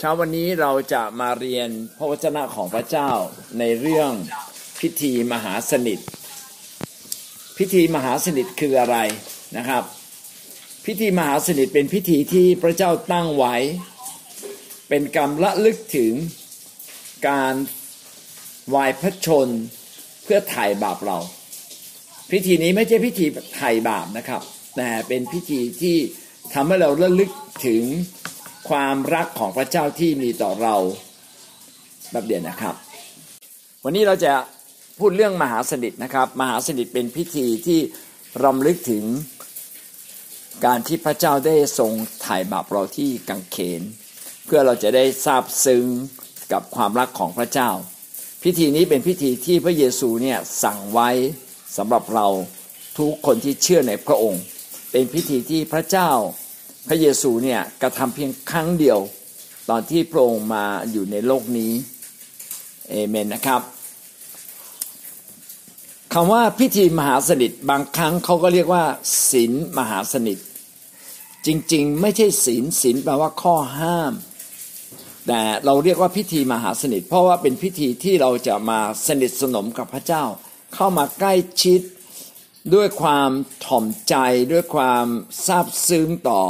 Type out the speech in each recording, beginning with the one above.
เช้าวันนี้เราจะมาเรียนพระวจนะของพระเจ้าในเรื่องพิธีมหาสนิท พิธีมหาสนิทคืออะไรนะครับ พิธีมหาสนิทเป็นพิธีที่พระเจ้าตั้งไว้ เป็นกรรมละลึกถึงการวายพระชนเพื่อไถ่บาปเรา พิธีนี้ไม่ใช่พิธีไถ่บาปนะครับ แต่เป็นพิธีที่ทำให้เราระลึกถึง ความรักของพระเจ้าที่มีต่อเราแบบเดียวนะครับ วันนี้เราจะพูดเรื่องมหาสนิทนะครับ มหาสนิทเป็นพิธีที่รำลึกถึงการที่พระเจ้าได้ทรงถ่ายบาปเราที่กังเขน เพื่อเราจะได้ทราบซึ้งกับความรักของพระเจ้า พิธีนี้เป็นพิธีที่พระเยซูเนี่ยสั่งไว้สำหรับเราทุกคนที่เชื่อในพระองค์ เป็นพิธีที่พระเจ้า พระเยซูเนี่ยกระทำเพียงครั้งเดียว ตอนที่พระองค์มาอยู่ในโลกนี้เอเมนนะครับคำว่าพิธีมหาสนิทบางครั้งเขาก็เรียกว่าศีลมหาสนิท จริงๆ ไม่ใช่ศีลศีลแปลว่าข้อห้าม แต่เราเรียกว่าพิธีมหาสนิท เพราะว่าเป็นพิธีที่เราจะมาสนิทสนมกับพระเจ้า เข้ามาใกล้ชิดด้วยความถ่อมใจด้วยความซาบซึ้งต่อ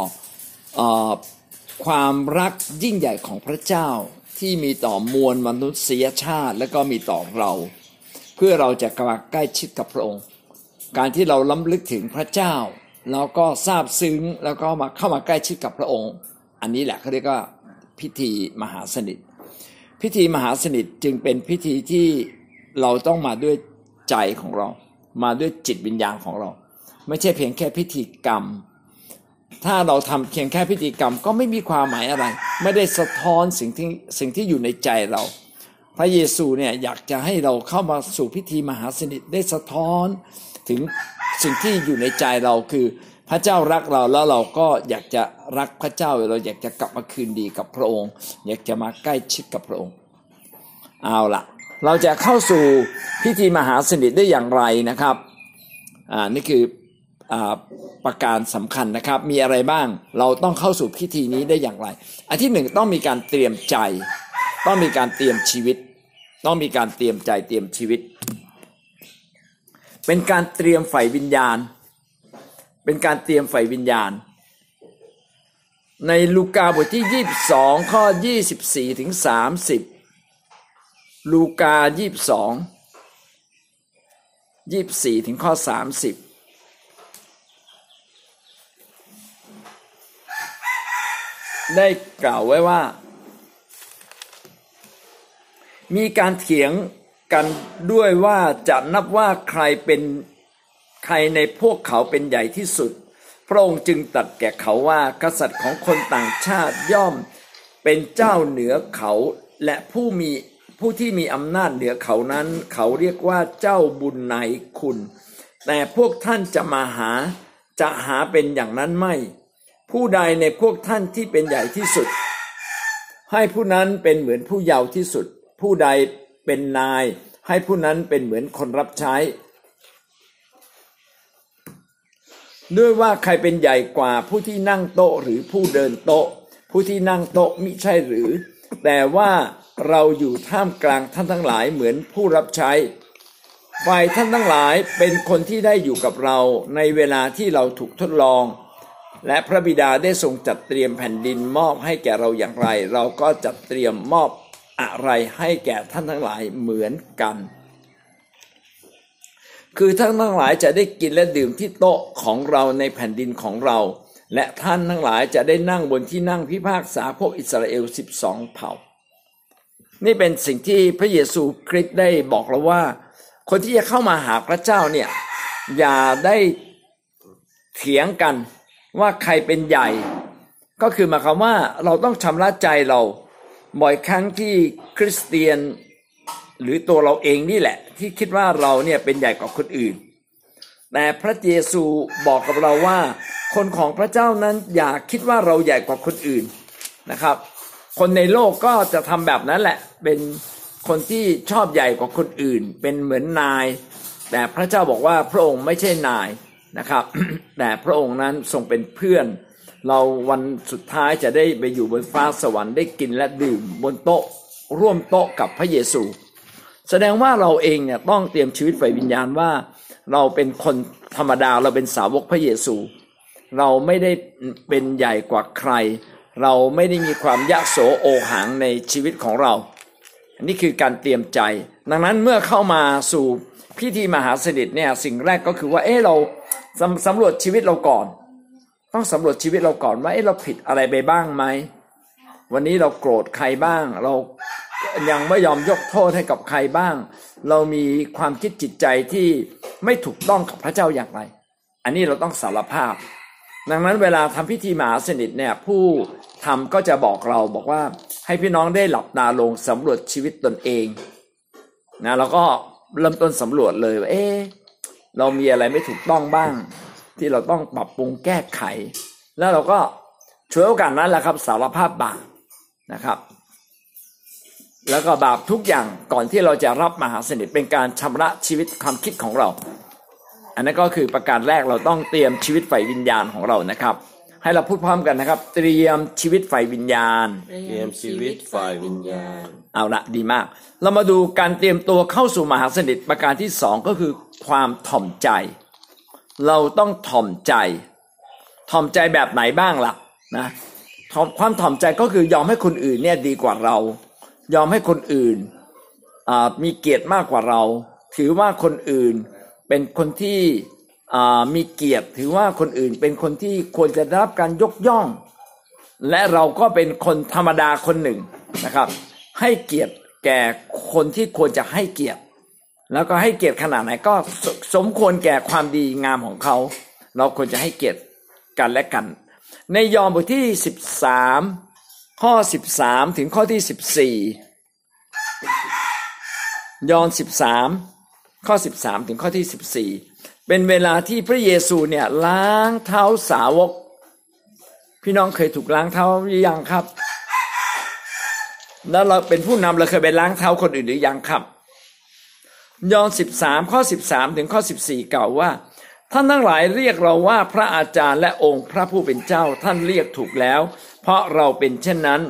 ความรักยิ่งใหญ่ของพระเจ้าที่มีต่อมวลมนุษยชาติและก็มีต่อเรา เพื่อเราจะกมาใกล้ชิดกับพระองค์ การที่เราล้ำลึกถึงพระเจ้าเราก็ทราบซึ้งแล้วก็มาเข้ามาใกล้ชิดกับพระองค์ อันนี้แหละเขาเรียกว่าพิธีมหาสนิท พิธีมหาสนิทจึงเป็นพิธีที่เราต้องมาด้วยใจของเรา มาด้วยจิตวิญญาณของเรา ไม่ใช่เพียงแค่พิธีกรรม ถ้าเราทำเพียงแค่พิธีกรรมก็ไม่มีความหมายอะไร ไม่ได้สะท้อนสิ่งที่สิ่งที่อยู่ในใจเรา พระเยซูเนี่ยอยากจะให้เราเข้ามาสู่พิธีมหาสนิทได้สะท้อนถึงสิ่งที่อยู่ในใจเราคือพระเจ้ารักเราแล้วเราก็อยากจะรักพระเจ้าเราอยากจะกลับมาคืนดีกับพระองค์ อยากจะมาใกล้ชิดกับพระองค์ เอาละเราจะเข้าสู่พิธีมหาสนิทได้อย่างไรนะครับอ่านี่คือ ประการสำคัญนะครับ มีอะไรบ้างเราต้องเข้าสู่พิธีนี้ได้อย่างไร อันที่หนึ่งต้องมีการเตรียมใจ ต้องมีการเตรียมชีวิต ต้องมีการเตรียมใจเตรียมชีวิต เป็นการเตรียมฝ่ายวิญญาณ เป็นการเตรียมฝ่ายวิญญาณ ในลูกาบทที่ 22 ข้อ 24 ถึง 30 ลูกา 22 24 ถึงข้อ 30 ได้กล่าวไว้ว่า มีการเถียงกันด้วยว่าจะนับว่าใครเป็นใครในพวกเขาเป็นใหญ่ที่สุด พระองค์จึงตัดแก่เขาว่ากษัตริย์ของคนต่างชาติย่อมเป็นเจ้าเหนือเขาและผู้มีผู้ที่มีอำนาจเหนือเขานั้น เขาเรียกว่าเจ้าบุญในคุณ แต่พวกท่านจะมาหาจะหาเป็นอย่างนั้นไม่ ผู้ใดในพวกท่านที่เป็นใหญ่ที่สุด ให้ผู้นั้นเป็นเหมือนผู้เยาว์ที่สุด ผู้ใดเป็นนาย ให้ผู้นั้นเป็นเหมือนคนรับใช้ ด้วยว่าใครเป็นใหญ่กว่าผู้ที่นั่งโต๊ะหรือผู้เดินโต๊ะ ผู้ที่นั่งโต๊ะมิใช่หรือ แต่ว่าเราอยู่ท่ามกลางท่านทั้งหลายเหมือนผู้รับใช้ฝ่ายท่านทั้งหลายเป็นคนที่ได้อยู่กับเราในเวลาที่เราถูกทดลอง และพระบิดาได้ทรงจัดเตรียมแผ่นดินมอบให้แก่เราอย่างไร เราก็จัดเตรียมมอบอะไรให้แก่ท่านทั้งหลายเหมือนกัน คือท่านทั้งหลายจะได้กินและดื่มที่โต๊ะของเราในแผ่นดินของเรา และท่านทั้งหลายจะได้นั่งบนที่นั่งพิพากษาพวกอิสราเอลสิบสองเผ่า นี่เป็นสิ่งที่พระเยซูคริสต์ได้บอกเราว่า คนที่จะเข้ามาหาพระเจ้าเนี่ยอย่าได้เถียงกัน ว่าใครเป็นใหญ่ ก็คือหมายความว่าเราต้องชำระใจเรา บ่อยครั้งที่คริสเตียนหรือตัวเราเองนี่แหละ ที่คิดว่าเราเนี่ยเป็นใหญ่กว่าคนอื่น แต่พระเยซูบอกกับเราว่า คนของพระเจ้านั้นอย่าคิดว่าเราใหญ่กว่าคนอื่นนะครับ คนในโลกก็จะทำแบบนั้นแหละ เป็นคนที่ชอบใหญ่กว่าคนอื่น เป็นเหมือนนาย แต่พระเจ้าบอกว่าพระองค์ไม่ใช่นาย นะครับ แต่พระองค์นั้นทรงเป็นเพื่อน เราวันสุดท้ายจะได้ไปอยู่บนฟ้าสวรรค์ได้กินและดื่มบนโต๊ะร่วมโต๊ะกับพระเยซู แสดงว่าเราเองเนี่ยต้องเตรียมชีวิตฝ่ายวิญญาณว่า เราเป็นคนธรรมดาเราเป็นสาวกพระเยซู เราไม่ได้เป็นใหญ่กว่าใคร เราไม่ได้มีความยะโสโอหังในชีวิตของเราอันี่คือการเตรียมใจ ดังนั้นเมื่อเข้ามาสู่พิธีมหาสนิทเนี่ยสิ่งแรกก็คือว่าเออเรา สำสำรวจชีวิตเราก่อน ต้องสำรวจชีวิตเราก่อนว่าเออเราผิดอะไรไปบ้างไหมวันนี้เราโกรธใครบ้าง เรายังไม่ยอมยกโทษให้กับใครบ้าง เรามีความคิดจิตใจที่ไม่ถูกต้องกับพระเจ้าอย่างไร อันนี้เราต้องสารภาพ ดังนั้นเวลาทำพิธีมหาสนิทเนี่ยผู้ทำก็จะบอกเราบอกว่าให้พี่น้องได้หลับตาลงสำรวจชีวิตตนเองนะแล้วก็เริ่มต้นสำรวจเลยว่าเอ๊ เรามีอะไรไม่ถูกต้องบ้าง ที่เราต้องปรับปรุงแก้ไข แล้วเราก็ช่วยโอกาสนั้นแหละครับ สารภาพบาปนะครับ แล้วก็บาปทุกอย่างก่อนที่เราจะรับมหาสนิทเป็นการชำระชีวิตความคิดของเรา อันนั้นก็คือประการแรกเราต้องเตรียมชีวิตฝ่ายวิญญาณของเรานะครับ ให้เราพูดพร้อมกันนะครับ เตรียมชีวิตฝ่ายวิญญาณ เตรียมชีวิตฝ่ายวิญญาณ เอาละดีมาก เรามาดูการเตรียมตัวเข้าสู่มหาสนิทประการที่สองก็คือความถ่อมใจ เราต้องถ่อมใจ ถ่อมใจแบบไหนบ้างล่ะนะถ่อมความถ่อมใจก็คือยอมให้คนอื่นเนี่ยดีกว่าเรา ยอมให้คนอื่นอ่ามีเกียรติมากกว่าเรา ถือว่าคนอื่นเป็นคนที่อ่า มีเกียรติถือว่าคนอื่นเป็นคนที่ควรจะได้รับการยกย่อง และเราก็เป็นคนธรรมดาคนหนึ่งนะครับ ให้เกียรติแก่คนที่ควรจะให้เกียรติ แล้วก็ให้เกียรติขนาดไหนก็สสมควรแก่ความดีงามของเขา เราควรจะให้เกียรติกันและกัน ในยอห์นบทที่ 13 ข้อ 13 ถึงข้อที่ 14 ยอห์น13 ข้อ 13 ถึงข้อที่ 14 เป็นเวลาที่พระเยซูเนี่ยล้างเท้าสาวก พี่น้องเคยถูกล้างเท้าหรือยังครับ แล้วเราเป็นผู้นำเราเคยไปล้างเท้าคนอื่นหรือยังครับ ยอห์น13ข้อ13ถึงข้อ14กล่าวว่า ท่านทั้งหลายเรียกเราว่าพระอาจารย์และองค์พระผู้เป็นเจ้าท่านเรียกถูกแล้ว เพราะเราเป็นเช่นนั้น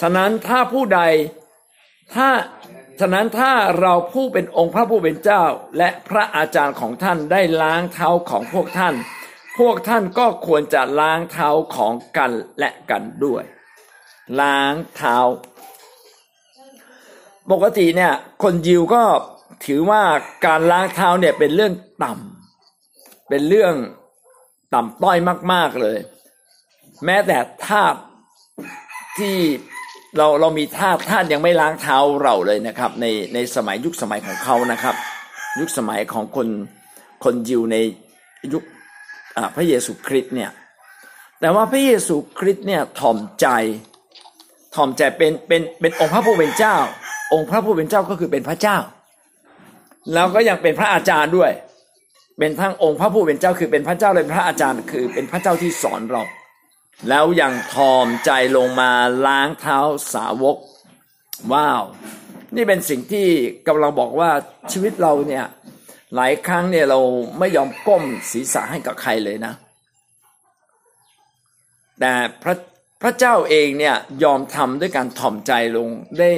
ฉะนั้นถ้าผู้ใดถ้า ฉะนั้นถ้าเราผู้เป็นองค์พระผู้เป็นเจ้า และพระอาจารย์ของท่านได้ล้างเท้าของพวกท่าน พวกท่านก็ควรจะล้างเท้าของกันและกันด้วย ล้างเท้า ปกติเนี่ย คนยิวก็ถือว่าการล้างเท้าเนี่ยเป็นเรื่องต่ำเป็นเรื่องต่ำต้อยมาก ๆเลย แม้แต่ทาสที่ เราเรามีทาสทาสยังไม่ล้างเท้าเราเลยนะครับ ในในสมัยยุคสมัยของเขานะครับ ยุคสมัยของคนคนยิวในยุคพระเยซูคริสต์เนี่ยแต่ว่าพระเยซูคริสต์เนี่ยถ่อมใจถ่อมใจเป็นเป็นเป็นองค์พระผู้เป็นเจ้า องค์พระผู้เป็นเจ้าก็คือเป็นพระเจ้า แล้วก็ยังเป็นพระอาจารย์ด้วย เป็นทั้งองค์พระผู้เป็นเจ้าคือเป็นพระเจ้าและพระอาจารย์คือเป็นพระเจ้าที่สอนเรา แล้วยังทอมใจลงมาล้างเท้าสาวก ว้าว นี่เป็นสิ่งที่กำลังบอกว่าชีวิตเราเนี่ยหลายครั้งเนี่ยเราไม่ยอมก้มศีรษะให้กับใครเลยนะ แต่พระพระเจ้าเองเนี่ยยอมทำด้วยการถ่อมใจลงได้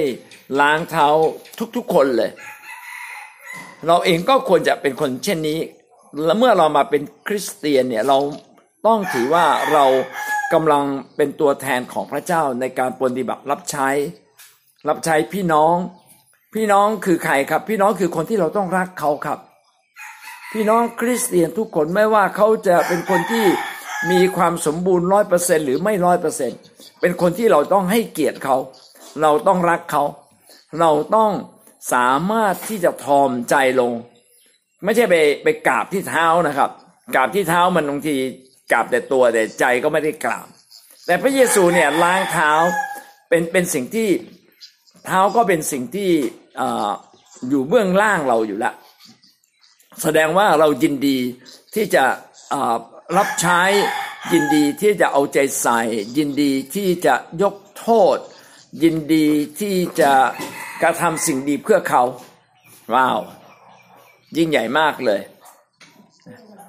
ล้างเท้าทุกๆคนเลย เราเองก็ควรจะเป็นคนเช่นนี้ และเมื่อเรามาเป็นคริสเตียนเนี่ยเราต้องถือว่าเรา กำลังเป็นตัวแทนของพระเจ้าในการปฏิบัติรับใช้ รับใช้พี่น้อง พี่น้องคือใครครับ พี่น้องคือคนที่เราต้องรักเขาครับ พี่น้องคริสเตียนทุกคนไม่ว่าเขาจะเป็นคนที่มีความสมบูรณ์ร้อยเปอร์เซ็นหรือไม่ร้อยเปอร์เซ็นเป็นคนที่เราต้องให้เกียรติเขา เราต้องรักเขา เราต้องสามารถที่จะทอมใจลง ไม่ใช่ไปไปกราบที่เท้านะครับกราบที่เท้ามันบางที กราบแต่ตัวแต่ใจก็ไม่ได้กราบ แต่พระเยซูเนี่ยล้างเท้าเป็นเป็นสิ่งที่เท้าก็เป็นสิ่งที่ออยู่เบื้องล่างเราอยู่แล้วแสดงว่าเรายินดีที่จะรับใช้ยินดีที่จะเอาใจใส่ ยินดีที่จะยกโทษ ยินดีที่จะกระทำสิ่งดีเพื่อเขาว้าว ยิ่งใหญ่มากเลย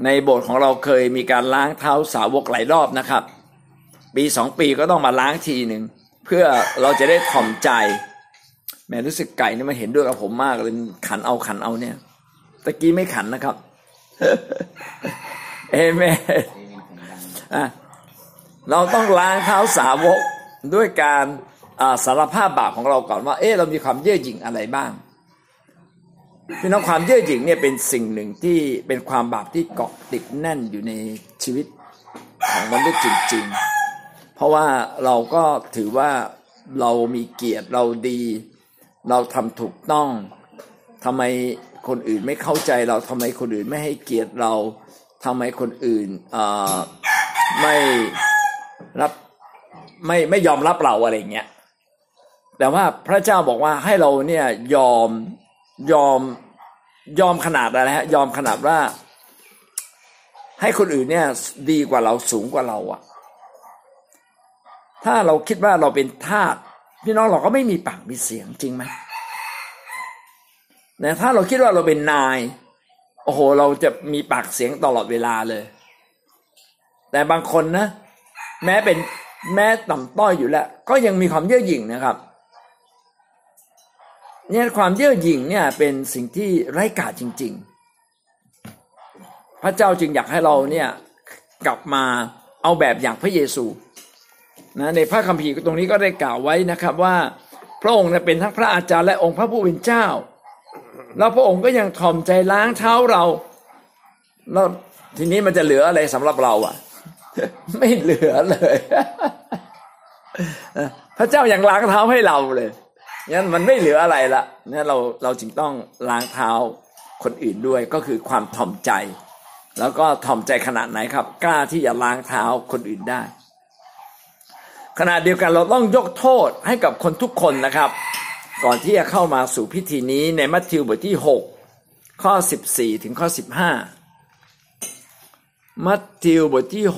ในโบสถ์ของเราเคยมีการล้างเท้าสาวกหลายรอบนะครับ ปีสองปีก็ต้องมาล้างทีหนึ่งเพื่อเราจะได้ถ่อมใจแม่รู้สึกไก่นี่มันเห็นด้วยกับผมมากเลยขันเอาขันเอาเนี่ยตะกี้ไม่ขันนะครับเอเมนอะเราต้องล้างเท้าสาวกด้วยการสารภาพบาปของเราก่อนว่า เอ๊ะเรามีความเย่อหยิ่งอะไรบ้าง พี่น้องความเย่อหยิ่งเนี่ยเป็นสิ่งหนึ่งที่เป็นความบาปที่เกาะติดแน่นอยู่ในชีวิตของมนุษย์จริง ๆ เพราะว่าเราก็ถือว่าเรามีเกียรติเราดี เราทำถูกต้องทำไมคนอื่นไม่เข้าใจเราทำไมคนอื่นไม่ให้เกียรติเราทำไมคนอื่นไม่รับไม่ไม่ยอมรับเราอะไรเงี้ยแต่ว่าพระเจ้าบอกว่าให้เราเนี่ยยอม ยอมยอมขนาดอะไรฮะ ยอมขนาดว่า ให้คนอื่นเนี่ย ดีกว่าเราสูงกว่าเราอะถ้าเราคิดว่าเราเป็นทาสพี่น้องเราก็ไม่มีปากมีเสียงจริงไหมแต่ถ้าเราคิดว่าเราเป็นนาย โอ้โห เราจะมีปากเสียงตลอดเวลาเลย แต่บางคนนะ แม้เป็นแม้ต่ำต้อยอยู่แล้ว ก็ยังมีความเย่อหยิ่งนะครับ เนี่ยความเย่อหยิ่งเนี่ยเป็นสิ่งที่ไร้กาจจริง ๆ พระเจ้าจึงอยากให้เราเนี่ยกลับมาเอาแบบอย่างพระเยซูนะในพระคัมภีร์ตรงนี้ก็ได้กล่าวไว้นะครับว่าพระองค์เป็นทั้งพระอาจารย์และองค์พระผู้เป็นเจ้า แล้วพระองค์ก็ยังถ่อมใจล้างเท้าเรา แล้วทีนี้มันจะเหลืออะไรสำหรับเราอะ ไม่เหลือเลย พระเจ้ายังล้างเท้าให้เราเลย งั้นมันไม่เหลืออะไรละนี่เราเราจึงต้องล้างเท้าคนอื่นด้วยก็คือความถ่อมใจ แล้วก็ถ่อมใจขนาดไหนครับ กล้าที่จะล้างเท้าคนอื่นได้ ขณะเดียวกันเราต้องยกโทษให้กับคนทุกคนนะครับ ก่อนที่จะเข้ามาสู่พิธีนี้ในมัทธิวบทที่ 6 ข้อ 14 ถึงข้อ 15 มัทธิวบทที่ 6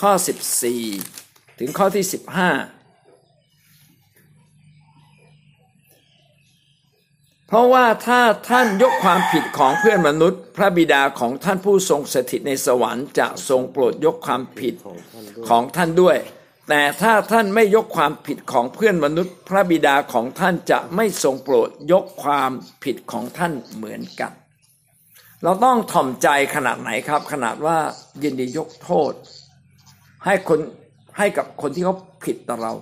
ข้อ 14 ถึงข้อที่ 15เพ ราะว่าถ้าท่านยกความผิดของเพื่อนมนุษย์ พระบิดาของท่านผู้ทรงสถิตในสวรรค์จะทรงโปรดยกความผิดของท่านด้วย แต่ถ้าท่านไม่ยกความผิดของเพื่อนมนุษย์ พระบิดาของท่านจะไม่ทรงโปรดยกความผิดของท่านเหมือนกัน เราต้องถ่อมใจขนาดไหนครับ ขนาดว่ายินดียกโทษ ให้คนให้กับคนที่เขาผิดต่อเรา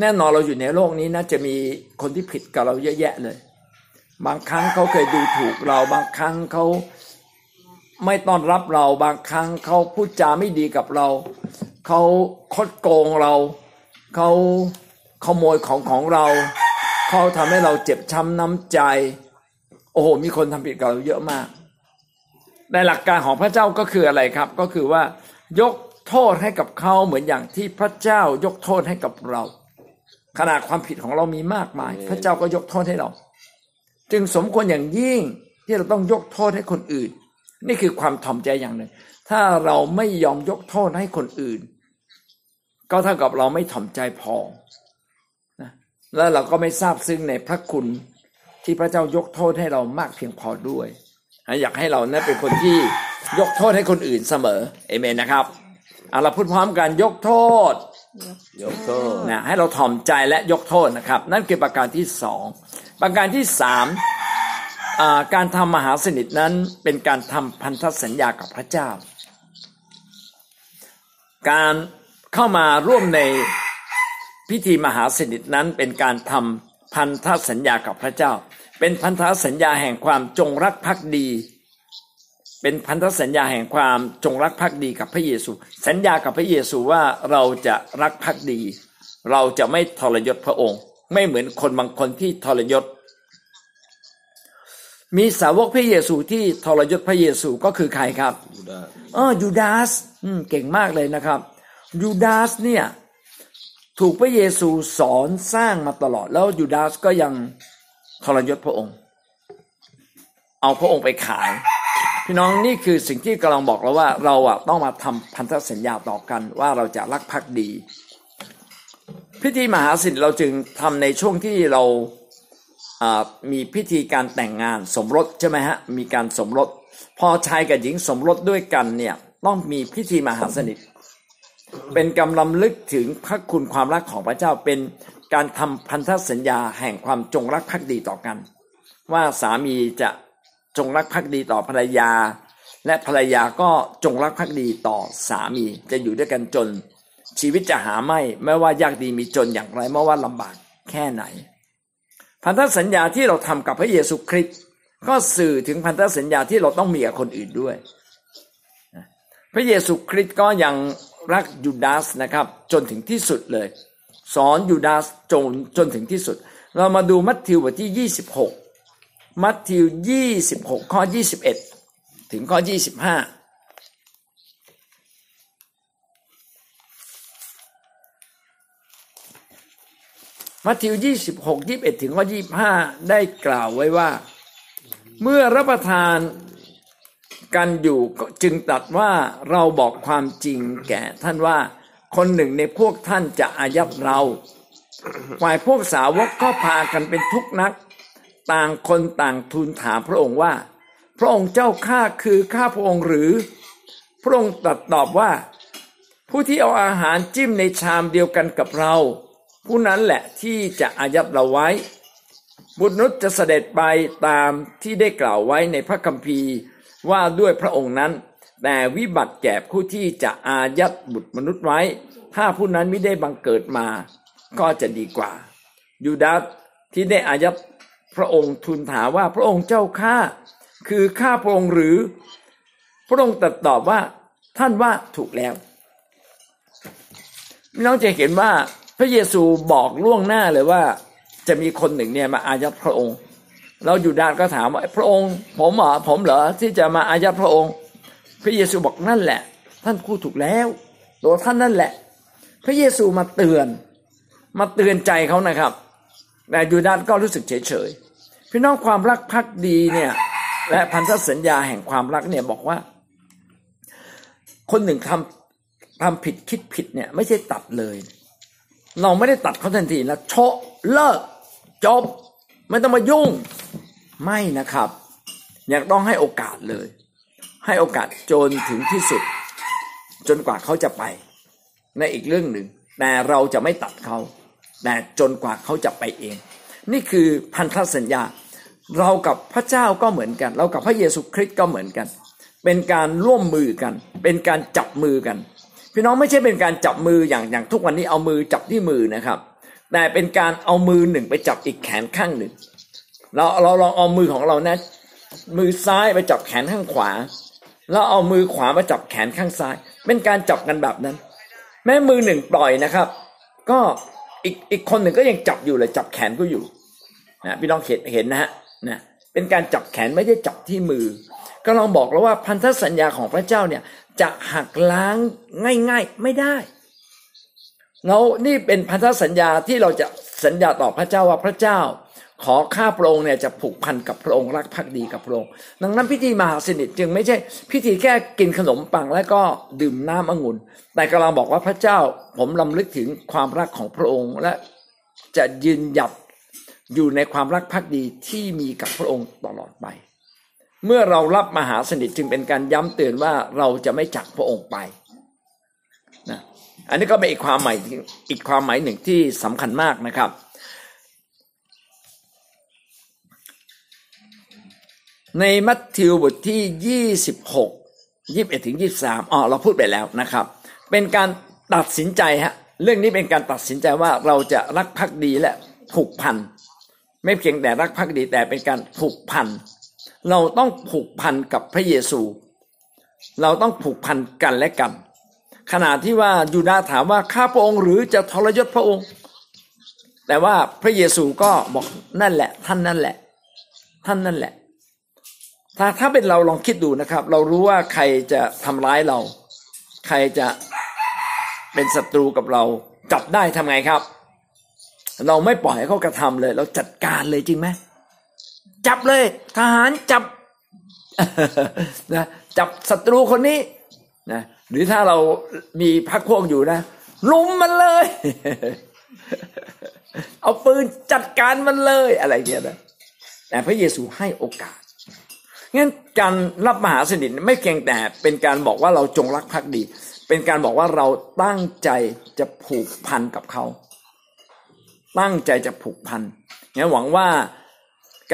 แน่นอนเราอยู่ในโลกนี้นะจะมีคนที่ผิดกับเราเยอะแยะเลย บางครั้งเขาเคยดูถูกเรา บางครั้งเขาไม่ต้อนรับเรา บางครั้งเขาพูดจาไม่ดีกับเรา เขาคดโกงเรา เขาขโมยของของเรา เขาทำให้เราเจ็บช้ำน้ำใจ โอ้โห มีคนทำผิดกับเราเยอะมากในหลักการของพระเจ้าก็คืออะไรครับ ก็คือว่ายกโทษให้กับเขาเหมือนอย่างที่พระเจ้ายกโทษให้กับเรา ขนาดความผิดของเรามีมากมาย พระเจ้าก็ยกโทษให้เรา จึงสมควรอย่างยิ่งที่เราต้องยกโทษให้คนอื่น นี่คือความถ่อมใจอย่างหนึ่ง ถ้าเราไม่ยอมยกโทษให้คนอื่น ก็เท่ากับเราไม่ถ่อมใจพอนะแล้วเราก็ไม่ทราบซึ้งในพระคุณที่พระเจ้ายกโทษให้เรามากเพียงพอด้วยอยากให้เรานะเป็นคนที่ยกโทษให้คนอื่นเสมอเอเมนนะครับเอาเราพูดพร้อมกันยกโทษยกโทษนะให้เราถ่อมใจและยกโทษนะครับ นั่นคือประการที่สอง ประการที่สามการทำมหาสนิทนั้นเป็นการทำพันธสัญญากับพระเจ้า การเข้ามาร่วมในพิธีมหาสนิทนั้นเป็นการทำพันธสัญญากับพระเจ้า เป็นพันธสัญญาแห่งความจงรักภักดี เป็นพันธสัญญาแห่งความจงรักภักดีกับพระเยซู สัญญากับพระเยซูว่าเราจะรักภักดี เราจะไม่ทรยศพระองค์ ไม่เหมือนคนบางคนที่ทรยศ มีสาวกพระเยซูที่ทรยศพระเยซูก็คือใครครับเออยูดาสเก่งมากเลยนะครับยูดาสเนี่ยถูกพระเยซูสอนสร้างมาตลอด แล้วยูดาสก็ยังทรยศพระองค์ เอาพระองค์ไปขาย พี่น้องนี่คือสิ่งที่กำลังบอกเราว่าเราอะต้องมาทำพันธสัญญาต่อกันว่าเราจะรักภักดี พิธีมหาสิทธิ์เราจึงทำในช่วงที่เรามีพิธีการแต่งงานสมรสใช่ไหมฮะมีการสมรส พอชายกับหญิงสมรสด้วยกันเนี่ยต้องมีพิธีมหาสนิทเป็นกำลำลึกถึงพระคุณความรักของพระเจ้าเป็นการทำพันธสัญญาแห่งความจงรักภักดีต่อกัน ว่าสามีจะจงรักภักดีต่อภรรยา และภรรยาก็จงรักภักดีต่อสามีจะอยู่ด้วยกันจน ชีวิตจะหาไม่ไม่ว่ายากดีมีจนอย่างไรไม่ว่าลำบากแค่ไหน พันธสัญญาที่เราทำกับพระเยซูคริสต์ก็สื่อถึงพันธสัญญาที่เราต้องมีกับคนอื่นด้วย พระเยซูคริสต์ก็ยังรักยูดาสนะครับจนถึงที่สุดเลย สอนยูดาสจนจนถึงที่สุด เรามาดูมัทธิวบทที่ 26 มัทธิว 26 ข้อ 21 ถึงข้อ 25 มัทธิว26 21ถึงข้อ25ได้กล่าวไว้ว่า เมื่อรับประทานกันอยู่จึงตรัสว่าเราบอกความจริงแก่ท่านว่าคนหนึ่งในพวกท่านจะอายัดเราฝ่ายพวกสาวกก็พากันเป็นทุกนัก ต่างคนต่างทูลถามพระองค์ว่า พระองค์เจ้าข้าคือข้าพระองค์หรือ พระองค์ตรัสตอบว่า ผู้ที่เอาอาหารจิ้มในชามเดียวกันกับเรา ผู้นั้นแหละที่จะอายัดเราไว้ บุตรนุษย์จะเสด็จไปตามที่ได้กล่าวไว้ในพระคัมภีร์ว่าด้วยพระองค์นั้น แต่วิบัติแก่ผู้ที่จะอายัดบุตรมนุษย์ไว้ ถ้าผู้นั้นไม่ได้บังเกิดมา ก็จะดีกว่า ยูดาสที่ได้อายัดพระองค์ทูลถามว่าพระองค์เจ้าข้าคือข้าพระองค์หรือ พระองค์ตรัสตอบว่าท่านว่าถูกแล้วน้องจะเห็นว่า พระเยซูบอกล่วงหน้าเลยว่า จะมีคนหนึ่งเนี่ยมาอายัดพระองค์ เราอยู่ด้านก็ถามว่าพระองค์ ผมเหรอผมเหรอที่จะมาอายัดพระองค์ พระเยซูบอกนั่นแหละ ท่านพูดถูกแล้วตัวท่านนั่นแหละ พระเยซูมาเตือน มาเตือนใจเขานะครับ แต่ยูดาสก็รู้สึกเฉยเฉยพี่น้องความรักพักดีเนี่ย และพันธสัญญาแห่งความรักเนี่ยบอกว่า คนหนึ่งทำทำผิดคิดผิดเนี่ย ไม่ใช่ตัดเลย เราไม่ได้ตัดเขาทันทีแล้วโชเลิก จบ ไม่ต้องมายุ่ง ไม่นะครับ อยากต้องให้โอกาสเลย ให้โอกาสจนถึงที่สุด จนกว่าเขาจะไปในอีกเรื่องหนึ่ง แต่เราจะไม่ตัดเขา แต่จนกว่าเขาจะไปเอง นี่คือพันธสัญญา เรากับพระเจ้าก็เหมือนกัน เรากับพระเยซูคริสต์ก็เหมือนกัน เป็นการร่วมมือกัน เป็นการจับมือกัน พี่น้องไม่ใช่เป็นการจับมืออย่างอย่างทุกวันนี้เอามือจับที่มือนะครับ แต่เป็นการเอามือหนึ่งไปจับอีกแขนข้างหนึ่ง เราเราลองเอามือของเรานะมือซ้ายไปจับแขนข้างขวา แล้วเอามือขวามาจับแขนข้างซ้าย เป็นการจับกันแบบนั้น แม้มือหนึ่งปล่อยนะครับ ก็อีกอีกคนหนึ่งก็ยังจับอยู่เลยจับแขนก็อยู่นะพี่น้องเห็นเห็นนะฮะนะเป็นการจับแขนไม่ได้จับที่มือ ก็ลองบอกแล้วว่าพันธสัญญาของพระเจ้าเนี่ย จะหักล้างง่าย ๆ ไม่ได้เรานี่เป็นพันธสัญญาที่เราจะสัญญาต่อพระเจ้าว่าพระเจ้า ขอข้าพระองค์เนี่ยจะผูกพันกับพระองค์รักภักดีกับพระองค์ดังนั้นพิธีมหาสนิทจึงไม่ใช่ พิธีแค่กินขนมปังแล้วก็ดื่มน้ำองุ่น แต่กำลังบอกว่าพระเจ้าผมลำลึกถึงความรักของพระองค์และจะยืนหยัดอยู่ในความรักภักดีที่มีกับพระองค์ตลอดไป เมื่อเรารับมหาสนิทจึงเป็นการย้ำเตือนว่าเราจะไม่จากพระองค์ไปนะอันนี้ก็เป็นอีกความหมายอีกความหมายหนึ่งที่สำคัญมากนะครับ ในมัทธิวบทที่ยี่สิบหกยี่บเอ็ดถึงยี่สามอ๋อเราพูดไปแล้วนะครับ เป็นการตัดสินใจฮะเรื่องนี้เป็นการตัดสินใจว่าเราจะรักภักดีและผูกพัน ไม่เพียงแต่รักภักดีแต่เป็นการผูกพัน เราต้องผูกพันกับพระเยซู เราต้องผูกพันกันและกัน ขณะที่ว่ายูดาถามว่าข้าพระองค์หรือจะทรยศพระองค์ แต่ว่าพระเยซูก็บอกนั่นแหละ ท่านนั่นแหละ ท่านนั่นแหละ ถ้าถ้าเป็นเราลองคิดดูนะครับ เรารู้ว่าใครจะทำร้ายเรา ใครจะเป็นศัตรูกับเราจับได้ทำไงครับ เราไม่ปล่อยให้เขากระทำเลย เราจัดการเลยจริงไหม จับเลย ทหารจับนะจับศัตรูคนนี้นะหรือถ้าเรามีพักพวกอยู่นะลุมมันเลย เอาปืนจัดการมันเลยอะไรเงี้ยนะแต่พระเยซูให้โอกาสงั้นการรับมหาสนิทไม่เพียงแต่เป็นการบอกว่าเราจงรักภักดี เป็นการบอกว่าเราตั้งใจจะผูกพันกับเขา ตั้งใจจะผูกพันงั้นหวังว่า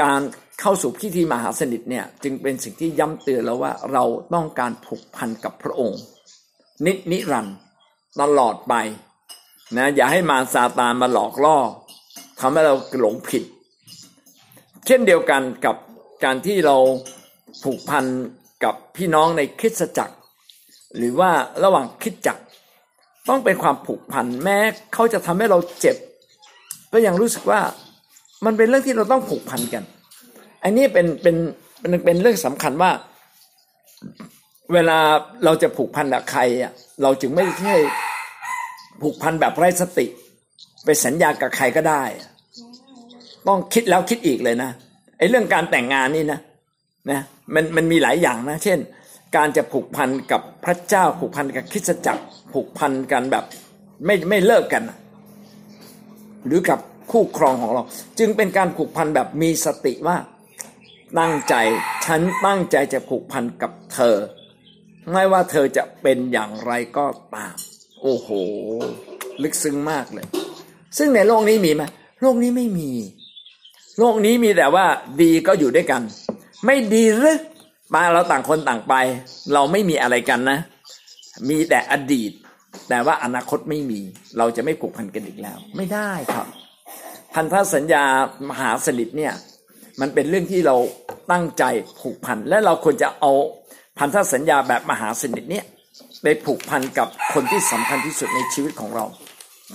การ เข้าสู่พิธีมหาสนิทเนี่ยจึงเป็นสิ่งที่ย้ำเตือนแล้วว่าเราต้องการผูกพันกับพระองค์ นินิรันต์ตลอดไปนะอย่าให้มาซาตานมาหลอกล่อทำให้เราหลงผิด เช่นเดียวกันกับการที่เราผูกพันกับพี่น้องในคริสตจักร หรือว่าระหว่างคริสตจักร ต้องเป็นความผูกพันแม้เขาจะทำให้เราเจ็บ ก็ยังรู้สึกว่ามันเป็นเรื่องที่เราต้องผูกพันกัน อันนี้เป็นเป็นเป็นเป็นเรื่องสำคัญว่า เวลาเราจะผูกพันกับใครอะเราจึงไม่ใช่ผูกพันแบบไร้สติ ไปสัญญากับใครก็ได้ ต้องคิดแล้วคิดอีกเลยนะไอ้เรื่องการแต่งงานนี่นะนะมันมันมีหลายอย่างนะ เช่น การจะผูกพันกับพระเจ้าผูกพันกับคริสตจักรผูกพันกันแบบ ไม่ไม่เลิกกันหรือกับคู่ครองของเรา จึงเป็นการผูกพันแบบมีสติว่า ตั้งใจ ฉันตั้งใจจะผูกพันกับเธอ ไม่ว่าเธอจะเป็นอย่างไรก็ตาม โอ้โห ลึกซึ้งมากเลย ซึ่งในโลกนี้มีไหมโลกนี้ไม่มี โลกนี้มีแต่ว่าดีก็อยู่ด้วยกัน ไม่ดีหรือมาเราต่างคนต่างไป เราไม่มีอะไรกันนะ มีแต่อดีต แต่ว่าอนาคตไม่มี เราจะไม่ผูกพันกันอีกแล้ว ไม่ได้ครับ พันธสัญญามหาสนิทเนี่ย มันเป็นเรื่องที่เราตั้งใจผูกพัน และเราควรจะเอาพันธสัญญาแบบมหาสนิทเนี่ยไปผูกพันกับคนที่สำคัญที่สุดในชีวิตของเรา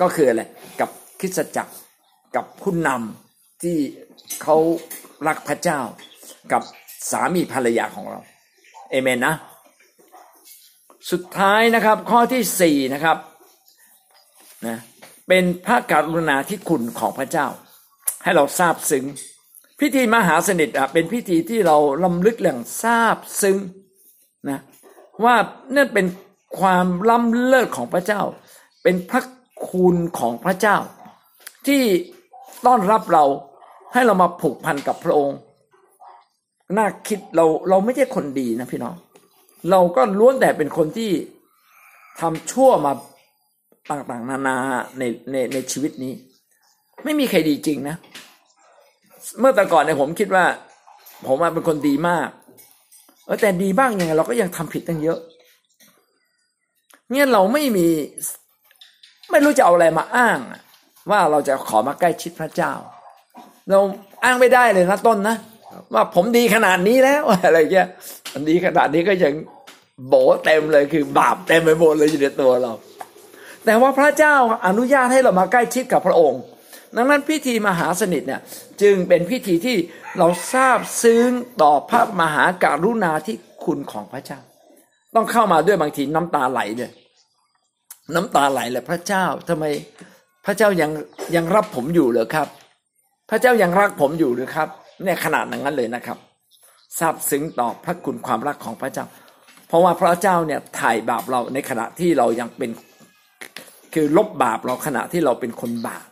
ก็คืออะไรกับคริสตจักรกับผู้นำที่เขารักพระเจ้า กับสามีภรรยาของเราเอเมนนะ สุดท้ายนะครับข้อที่สี่นะครับนะเป็นพระกรุณาธิคุณของพระเจ้า ให้เราทราบซึ้ง พิธีมหาสนิทอะเป็นพิธีที่เราลำลึกอย่งทราบซึ้งนะว่านั่นเป็นความล้ำเลิศของพระเจ้า เป็นพระคุณของพระเจ้า ที่ต้อนรับเราให้เรามาผูกพันกับพระองค์ น่าคิดเราเราไม่ใช่คนดีนะพี่น้อง เราก็ล้วนแต่เป็นคนที่ทำชั่วมาต่างๆ นานาในในในชีวิตนี้ ไม่มีใครดีจริงนะ เมื่อแต่ก่อนเนี่ยผมคิดว่า ผมเป็นคนดีมากเออแต่ดีบ้างยังไงเราก็ยังทำผิดตั้งเยอะเนี่ยเราไม่มี ไม่รู้จะเอาอะไรมาอ้าง ว่าเราจะขอมาใกล้ชิดพระเจ้า เราอ้างไม่ได้เลยนะต้นนะว่าผมดีขนาดนี้แล้วอะไรเงี้ยอันดีขนาดนี้ก็ยังโบเต็มเลยคือบาปเต็มไปหมดเลยอยู่ในตัวเรา แต่ว่าพระเจ้าอนุญาตให้เรามาใกล้ชิดกับพระองค์ ดังนั้นพิธีมหาสนิทเนี่ยจึงเป็นพิธีที่เราทราบซึ้งต่อพระมหาการุณาธิคุณของพระเจ้า ต้องเข้ามาด้วยบางทีน้ำตาไหลเลยน้ำตาไหลเลยพระเจ้าทำไมพระเจ้ายังยังรับผมอยู่เหรอครับ พระเจ้ายังรักผมอยู่หรือครับเนี่ยขนาดนั้นเลยนะครับทราบซึ้งต่อพระคุณความรักของพระเจ้า เพราะว่าพระเจ้าเนี่ยถ่ายบาปเราในขณะที่เรายังเป็นคือลบบาปเราขณะที่เราเป็นคนบาป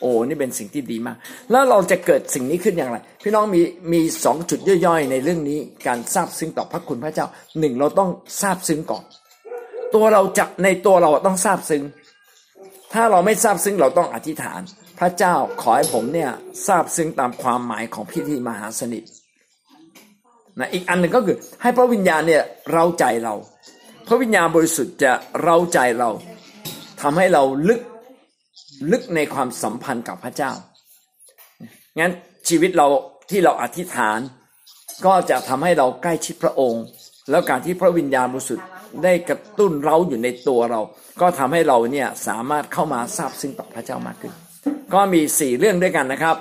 โอ้นี่เป็นสิ่งที่ดีมาก แล้วเราจะเกิดสิ่งนี้ขึ้นอย่างไร พี่น้องมีมีสองจุดย่อยๆ ในเรื่องนี้การทราบซึ้งต่อพระคุณพระเจ้าหนึ่งเราต้องทราบซึ้งก่อน ตัวเราจะในตัวเราต้องทราบซึ้ง ถ้าเราไม่ทราบซึ้งเราต้องอธิษฐาน พระเจ้าขอให้ผมเนี่ยทราบซึ้งตามความหมายของพิธีมหาสนิทนะอีกอันหนึ่งก็คือให้พระวิญญาณเนี่ยเราใจเรา พระวิญญาณบริสุทธิ์จะเราใจเราทำให้เราลึก ลึกในความสัมพันธ์กับพระเจ้า งั้นชีวิตเราที่เราอธิษฐาน ก็จะทำให้เราใกล้ชิดพระองค์ แล้วการที่พระวิญญาณบริสุทธิ์ได้กระตุ้นเราอยู่ในตัวเรา ก็ทำให้เราเนี่ยสามารถเข้ามาทราบซึ้งต่อพระเจ้ามากขึ้น ก็มีสี่เรื่องด้วยกันนะครับ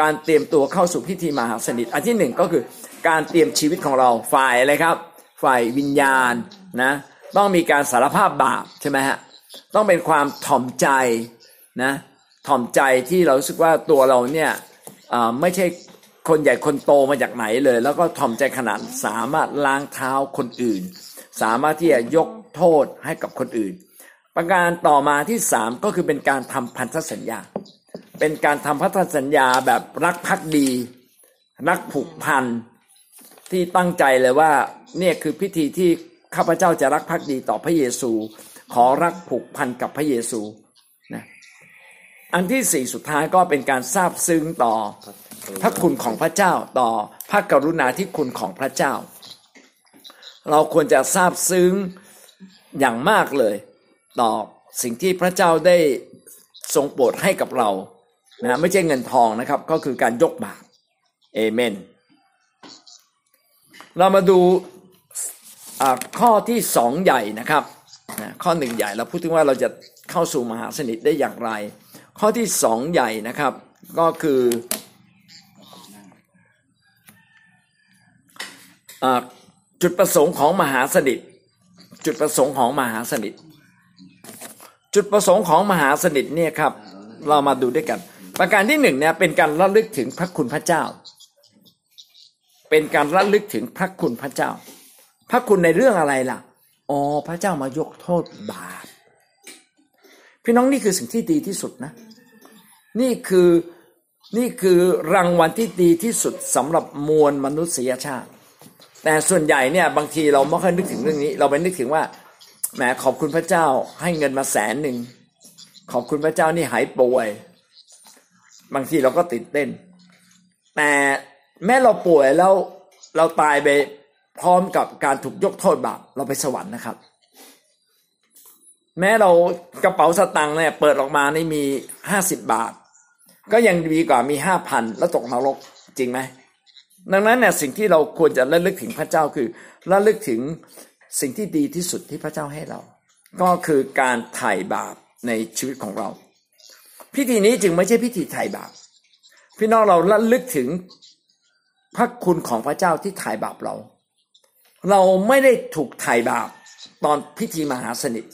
การเตรียมตัวเข้าสู่พิธีมหาสนิท อันที่หนึ่งก็คือการเตรียมชีวิตของเราฝ่ายอะไรครับ ฝ่ายวิญญาณนะ ต้องมีการสารภาพบาปใช่ไหมฮะ ต้องเป็นความถ่อมใจ นะถ่อมใจที่เราสึกว่าตัวเราเนี่ยไม่ใช่คนใหญ่คนโตมาจากไหนเลย แล้วก็ถ่อมใจขนาดสามารถล้างเท้าคนอื่น สามารถที่จะยกโทษให้กับคนอื่น ประการต่อมาที่สามก็คือเป็นการทำพันธสัญญา เป็นการทำพันธสัญญาแบบรักพักดี รักผูกพันที่ตั้งใจเลยว่าเนี่ยคือพิธีที่ข้าพเจ้าจะรักภักดีต่อพระเยซู ขอรักผูกพันกับพระเยซูนะ อันที่สี่สุดท้ายก็เป็นการทราบซึ้งต่อพระคุณของพระเจ้าต่อพระกรุณาธิคุณของพระเจ้า เราควรจะทราบซึ้งอย่างมากเลย ต่อสิ่งที่พระเจ้าได้ทรงโปรดให้กับเรานะไม่ใช่เงินทองนะครับ ก็คือการยกบาปเอเมน เรามาดูข้อที่สองใหญ่นะครับข้อหนึ่งใหญ่เราพูดถึงว่าเราจะเข้าสู่มหาสนิทได้อย่างไร ข้อที่สองใหญ่นะครับ ก็คืออจุดประสงค์ของมหาสนิทจุดประสงค์ของมหาสนิทจุดประสงค์ของมหาสนิทเนี่ยครับ เรามาดูด้วยกัน ประการที่หนึ่งเนี่ยเป็นการระลึกถึงพระคุณพระเจ้า เป็นการระลึกถึงพระคุณพระเจ้า พระคุณในเรื่องอะไรล่ะอ๋อพระเจ้ามายกโทษบาปพี่น้องนี่คือสิ่งที่ดีที่สุดนะ นี่คือนี่คือรางวัลที่ดีที่สุดสำหรับมวลมนุษยชาติ แต่ส่วนใหญ่เนี่ยบางทีเราไม่ค่อยนึกถึงเรื่องนี้ เราไปนึกถึงว่าแหมขอบคุณพระเจ้าให้เงินมาแสนหนึ่งขอบคุณพระเจ้านี่หายป่วย บางทีเราก็ติดเต้น แต่แม้เราป่วยแล้วเราตายไปพร้อมกับการถูกยกโทษบาปเราไปสวรรค์นะครับ แม้เรากระเป๋าสตังค์เนี่ยเปิดออกมานี่มีห้าสิบบาท ก็ยังดีกว่ามีห้าพันแล้วตกนรกจริงไหมดังนั้นเนี่ยสิ่งที่เราควรจะระลึกถึงพระเจ้าคือระลึกถึงสิ่งที่ดีที่สุดที่พระเจ้าให้เรา ก็คือการไถ่บาปในชีวิตของเรา พิธีนี้จึงไม่ใช่พิธีไถ่บาป พี่น้องเราระลึกถึงพระคุณของพระเจ้าที่ไถ่บาปเรา เราไม่ได้ถูกไถ่บาปตอนพิธีมหาสนิท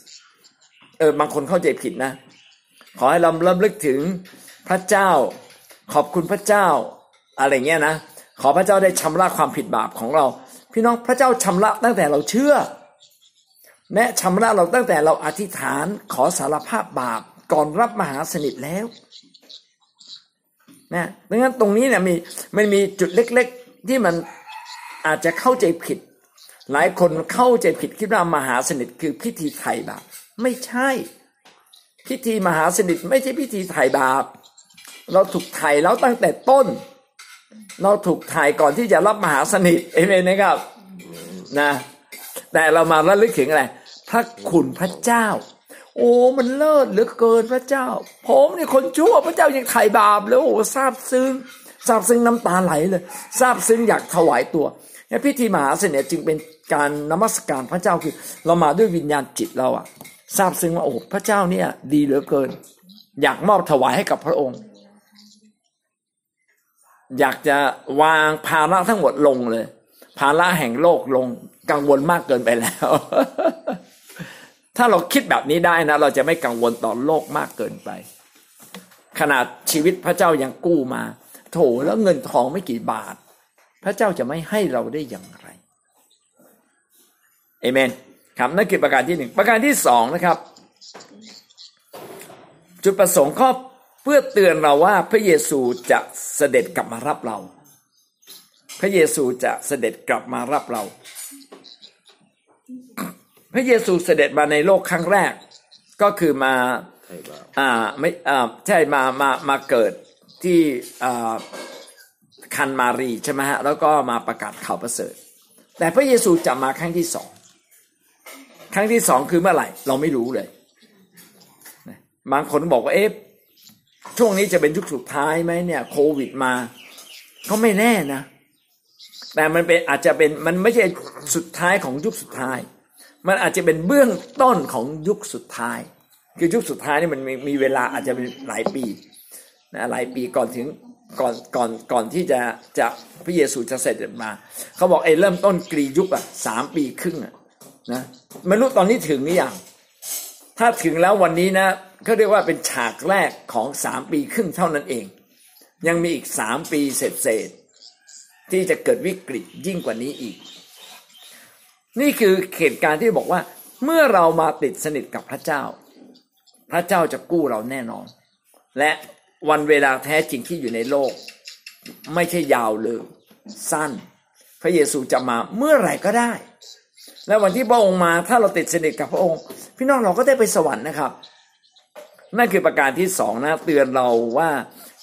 เออบางคนเข้าใจผิดนะ ขอให้เราระลึกถึง พระเจ้า ขอบคุณพระเจ้า อะไรเงี้ยนะ ขอพระเจ้าได้ชำระความผิดบาปของเรา พี่น้องพระเจ้าชำระตั้งแต่เราเชื่อแนะชำระเราตั้งแต่เราอธิษฐานขอสารภาพบาปก่อนรับมหาสนิทแล้วนะดังนั้นตรงนี้เนี่ยมีมันมีจุดเล็กๆ ที่มันอาจจะเข้าใจผิด หลายคนเข้าใจผิดคิดว่ามหาสนิทคือพิธีไถ่บาปไม่ใช่ พิธีมหาสนิทไม่ใช่พิธีไถ่บาป เราถูกไถ่แล้วตั้งแต่ต้น เราถูกไถ่ก่อนที่จะรับมหาสนิทเอเมนนะครับนะ แต่เรามาระลึกถึงอะไรพระคุณพระเจ้า โอ้มันเลิศเหลือเกินพระเจ้า ผมนี่คนชั่วพระเจ้ายังไถ่บาปเลยโอ้ซาบซึ้งซาบซึ้งน้ำตาไหลเลยซาบซึ้งอยากถวายตัวพิธีมหาสนิทจึงเป็นการนมัสการพระเจ้าคือ เรามาด้วยวิญญาณจิตเราอะทราบซึ้งว่าโอ้พระเจ้าเนี่ย ดีเหลือเกิน อยากมอบถวายให้กับพระองค์ อยากจะวางภาระทั้งหมดลงเลย ภาระแห่งโลกลงกังวลมากเกินไปแล้ว ถ้าเราคิดแบบนี้ได้นะ เราจะไม่กังวลต่อโลกมากเกินไป ขนาดชีวิตพระเจ้ายังกู้มา โถแล้วเงินทองไม่กี่บาท พระเจ้าจะไม่ให้เราได้อย่างไรเอเมนครับนั่นคือประการที่หนึ่งประการที่สองนะครับ จุดประสงค์ข้อ เพื่อเตือนเราว่าพระเยซูจะเสด็จกลับมารับเรา พระเยซูจะเสด็จกลับมารับเรา พระเยซูเสด็จมาในโลกครั้งแรก ก็คือมาอ่าไม่อ่าใช่มามามาเกิดที่อ่าคันมารีใช่ไหมฮะแล้วก็มาประกาศข่าวประเสริฐ แต่พระเยซูจะมาครั้งที่สองครั้งที่สองคือเมื่อไหร่ เราไม่รู้เลยบางคนบอกว่าเอ๊ะ ช่วงนี้จะเป็นยุคสุดท้ายไหมเนี่ย โควิดมาก็ไม่แน่นะ แต่มันเป็นอาจจะเป็นมันไม่ใช่สุดท้ายของยุคสุดท้าย มันอาจจะเป็นเบื้องต้นของยุคสุดท้าย คือยุคสุดท้ายนี่มันมีมีเวลาอาจจะเป็นหลายปีนะหลายปีก่อนถึงก่อนก่อนก่อนที่จะจะพระเยซูจะเสด็จมา เขาบอกไอ้เริ่มต้นกรียุคอะสามปีครึ่งอะนะไม่รู้ตอนนี้ถึงหรือยังถ้าถึงแล้ววันนี้นะ เขาเรียกว่าเป็นฉากแรกของสามปีครึ่งเท่านั้นเอง ยังมีอีกสามปีเศษเศษที่จะเกิดวิกฤตยิ่งกว่านี้อีก นี่คือเหตุการณ์ที่บอกว่า เมื่อเรามาติดสนิทกับพระเจ้า พระเจ้าจะกู้เราแน่นอน และวันเวลาแท้จริงที่อยู่ในโลก ไม่ใช่ยาวเลยสั้น พระเยซูจะมาเมื่อไหร่ก็ได้ และวันที่พระองค์มาถ้าเราติดสนิทกับพระองค์ พี่น้องเราก็ได้ไปสวรรค์นะครับ นั่นคือประการที่สองนะเตือนเราว่า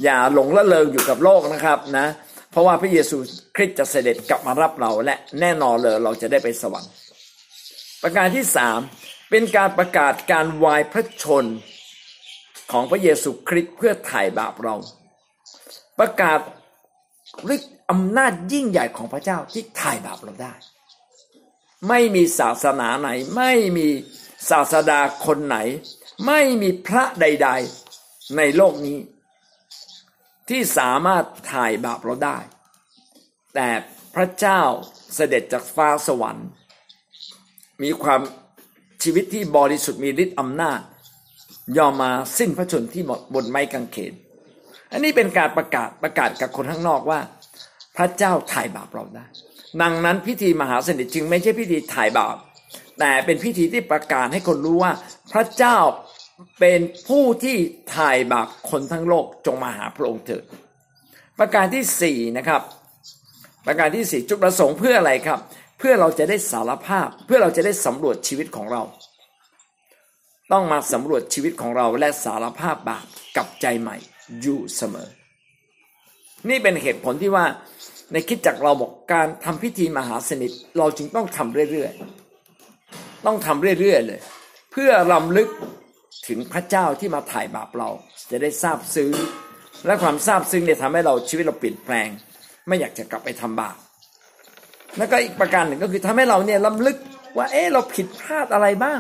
อย่าหลงละเลงอยู่กับโลกนะครับนะ เพราะว่าพระเยซูคริสต์จะเสด็จกลับมารับเราและแน่นอนเลยเราจะได้ไปสวรรค์ ประการที่สามเป็นการประกาศการวายพระชนของพระเยซูคริสต์เพื่อไถ่บาปเรา ประกาศฤทธิ์อำนาจยิ่งใหญ่ของพระเจ้าที่ไถ่บาปเราได้ ไม่มีศาสนาไหน ไม่มีศาสดาคนไหน ไม่มีพระใด ๆในโลกนี้ ที่สามารถถ่ายบาปเราได้ แต่พระเจ้าเสด็จจากฟ้าสวรรค์ มีความชีวิตที่บริสุทธิ์มีฤทธิ์อำนาจ ยอมมาสิ้นพระชนที่บนไม้กางเขน อันนี้เป็นการประกาศประกาศกับคนข้างนอกว่า พระเจ้าถ่ายบาปเราได้ ดังนั้นพิธีมหาสนิทจึงไม่ใช่พิธีถ่ายบาปแต่เป็นพิธีที่ประกาศให้คนรู้ว่า พระเจ้า เป็นผู้ที่ถ่ายบาปคนทั้งโลกจงมาหาพระองค์เถิด ประการที่สี่นะครับ ประการที่สี่จุดประสงค์เพื่ออะไรครับ เพื่อเราจะได้สารภาพ เพื่อเราจะได้สำรวจชีวิตของเรา ต้องมาสำรวจชีวิตของเราและสารภาพบาปกับใจใหม่อยู่เสมอ นี่เป็นเหตุผลที่ว่าในคิดจักเราบอกการทำพิธีมหาสนิทเราจึงต้องทำเรื่อยๆ ต้องทำเรื่อยๆเลย เพื่อรำลึก ถึงพระเจ้าที่มาถ่ายบาปเรา จะได้ทราบซึ้งและความทราบซึ้งเนี่ยทำให้เราชีวิตเราเปลี่ยนแปลง ไม่อยากจะกลับไปทำบาปแล้วก็อีกประการหนึ่งก็คือทำให้เราเนี่ยลำลึกว่าเอ๊ะเราผิดพลาดอะไรบ้าง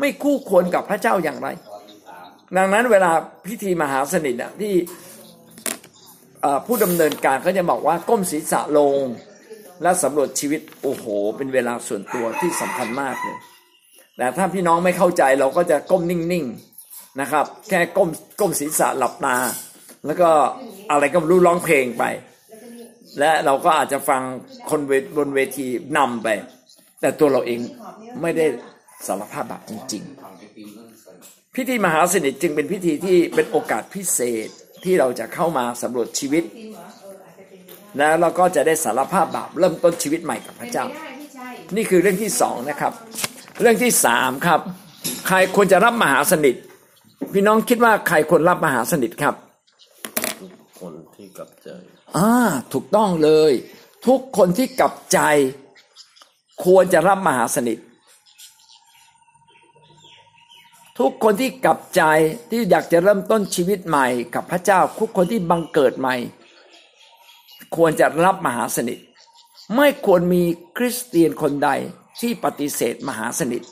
ไม่คู่ควรกับพระเจ้าอย่างไร ดังนั้นเวลาพิธีมหาสนิทอะที่ผู้ดำเนินการเขาจะบอกว่าก้มศีรษะลงและสำรวจชีวิตโอ้โห เป็นเวลาส่วนตัวที่สำคัญมากเลย แต่ถ้าพี่น้องไม่เข้าใจเราก็จะก้มนิ่งๆนะครับ แค่ก้มก้มศีรษะหลับตา แล้วก็อะไรก็รู้ร้องเพลงไป และเราก็อาจจะฟังคนบนเวทีนำไป แต่ตัวเราเองไม่ได้สารภาพบาปจริงๆ พิธีมหาสนิทจึงเป็นพิธีที่เป็นโอกาสพิเศษที่เราจะเข้ามาสำรวจชีวิต แล้วเราก็จะได้สารภาพบาปเริ่มต้นชีวิตใหม่กับพระเจ้า นี่คือเรื่องที่สองนะครับ เรื่องที่สามครับ ใครควรจะรับมหาสนิท พี่น้องคิดว่าใครควรรับมหาสนิทครับคนที่กลับใจอ่าถูกต้องเลย ทุกคนที่กลับใจ ควรจะรับมหาสนิท ทุกคนที่กลับใจที่อยากจะเริ่มต้นชีวิตใหม่ กับพระเจ้าทุกคนที่บังเกิดใหม่ ควรจะรับมหาสนิท ไม่ควรมีคริสเตียนคนใด ที่ปฏิเสธมหาสนิท